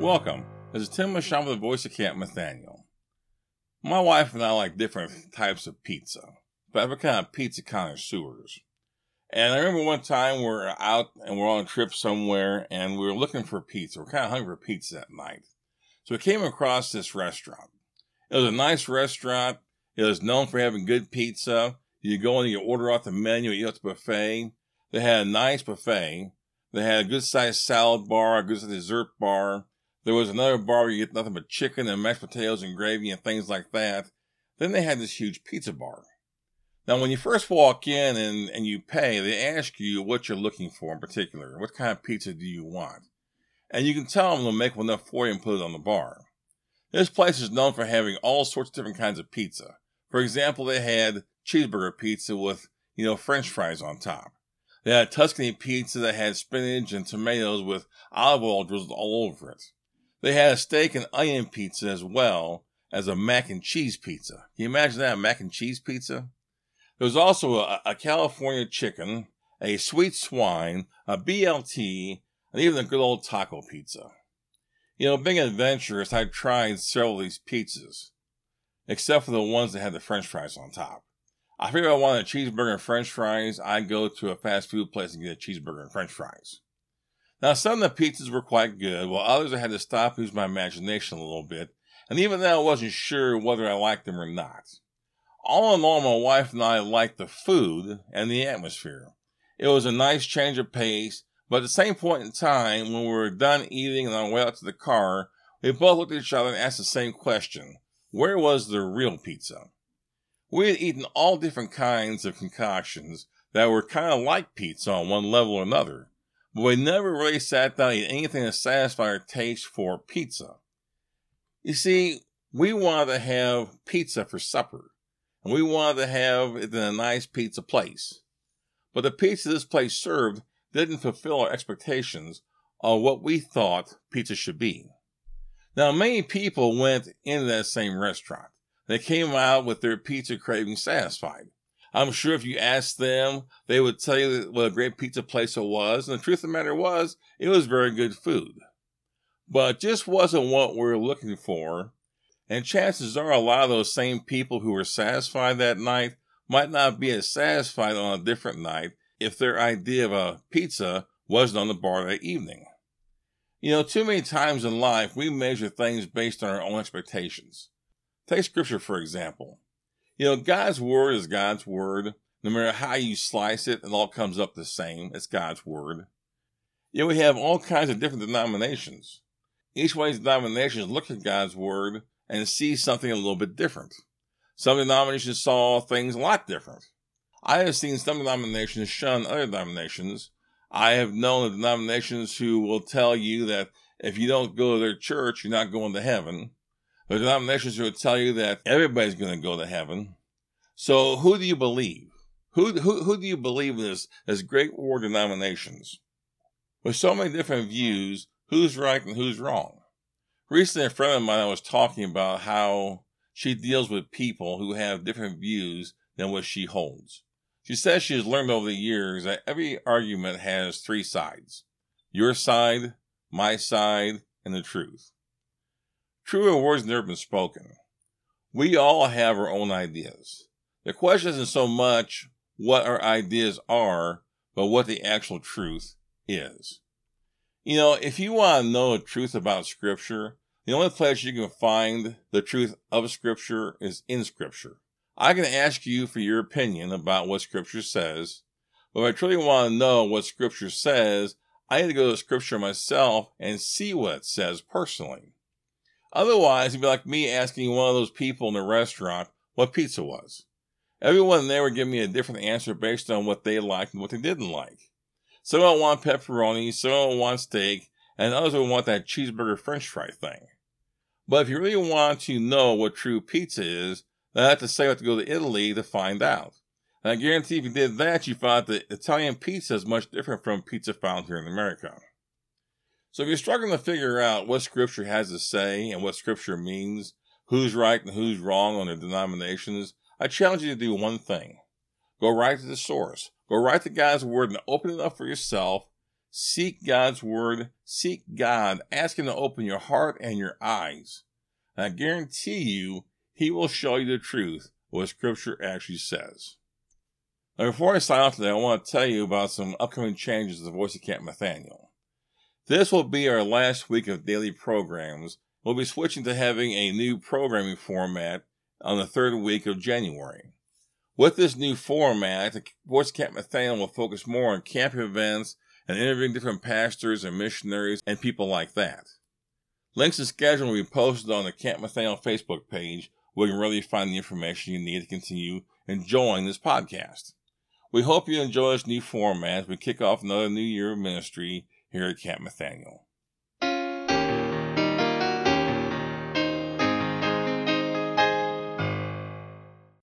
Welcome. This is Tim Mashon with the voice of Camp Nathaniel. My wife and I like different types of pizza, but we're kind of pizza connoisseurs. And I remember one time we we're out and we're on a trip somewhere and we were looking for pizza. We're kind of hungry for pizza that night. So we came across this restaurant. It was a nice restaurant. It was known for having good pizza. You go in and you order off the menu, you eat at the buffet. They had a nice buffet. They had a good sized salad bar, a good sized dessert bar. There was another bar where you get nothing but chicken and mashed potatoes and gravy and things like that. Then they had this huge pizza bar. Now, when you first walk in and, and you pay, they ask you what you're looking for in particular. What kind of pizza do you want? And you can tell them they'll make one up for you and put it on the bar. This place is known for having all sorts of different kinds of pizza. For example, they had cheeseburger pizza with, you know, french fries on top. They had Tuscany pizza that had spinach and tomatoes with olive oil drizzled all over it. They had a steak and onion pizza as well as a mac and cheese pizza. Can you imagine that? mac and cheese pizza? There was also a, a California chicken, a sweet swine, a BLT, and even a good old taco pizza. You know, being adventurous, I tried several of these pizzas, except for the ones that had the french fries on top. I figured I wanted a cheeseburger and french fries, I'd go to a fast food place and get a cheeseburger and french fries. Now, some of the pizzas were quite good, while others I had to stop use my imagination a little bit, and even then I wasn't sure whether I liked them or not. All in all, my wife and I liked the food and the atmosphere. It was a nice change of pace, but at the same point in time, when we were done eating and on our way out to the car, we both looked at each other and asked the same question. Where was the real pizza? We had eaten all different kinds of concoctions that were kind of like pizza on one level or another, but we never really sat down to eat anything to satisfy our taste for pizza. You see, we wanted to have pizza for supper, and we wanted to have it in a nice pizza place. But the pizza this place served didn't fulfill our expectations of what we thought pizza should be. Now, many people went into that same restaurant. They came out with their pizza craving satisfied. I'm sure if you asked them, they would tell you what a great pizza place it was. And the truth of the matter was, it was very good food. But just wasn't what we were looking for. And chances are a lot of those same people who were satisfied that night might not be as satisfied on a different night if their idea of a pizza wasn't on the bar that evening. You know, too many times in life we measure things based on our own expectations. Take scripture, for example. You know, God's word is God's word. No matter how you slice it, it all comes up the same. It's God's word. Yet we have all kinds of different denominations. Each one of these denominations look at God's word and see something a little bit different. Some denominations saw things a lot different. I have seen some denominations shun other denominations. I have known denominations who will tell you that if you don't go to their church, you're not going to heaven. The denominations will tell you that everybody's going to go to heaven. So who do you believe? Who, who, who do you believe in as great war denominations? With so many different views, who's right and who's wrong? Recently, a friend of mine was talking about how she deals with people who have different views than what she holds. She says she has learned over the years that every argument has three sides your side, my side, and the truth. Truer words never been spoken. We all have our own ideas. The question isn't so much what our ideas are, but what the actual truth is. You know, if you want to know the truth about Scripture, the only place you can find the truth of Scripture is in Scripture. I can ask you for your opinion about what Scripture says, but if I truly want to know what Scripture says, I need to go to Scripture myself and see what it says personally. Otherwise, it'd be like me asking one of those people in the restaurant what pizza was. Everyone there would give me a different answer based on what they liked and what they didn't like. Some don't want pepperoni, some don't want steak, and others would want that cheeseburger french fry thing. But if you really want to know what true pizza is, then I have to say you have to go to Italy to find out. And I guarantee if you did that, you'd find that Italian pizza is much different from pizza found here in America. So if you're struggling to figure out what scripture has to say and what scripture means, who's right and who's wrong on the denominations, I challenge you to do one thing. Go right to the source. Go right to God's word and open it up for yourself. Seek God's Word, seek God, ask Him to open your heart and your eyes. And I guarantee you, He will show you the truth, what Scripture actually says. Now, before I sign off today, I want to tell you about some upcoming changes to the Voice of Camp Nathaniel. This will be our last week of daily programs. We'll be switching to having a new programming format on the third week of January. With this new format, the Voice Camp Nathaniel will focus more on camp events and interviewing different pastors and missionaries and people like that. Links and schedule will be posted on the Camp Nathaniel Facebook page where you can really find the information you need to continue enjoying this podcast. We hope you enjoy this new format as we kick off another new year of ministry here at Camp Nathaniel.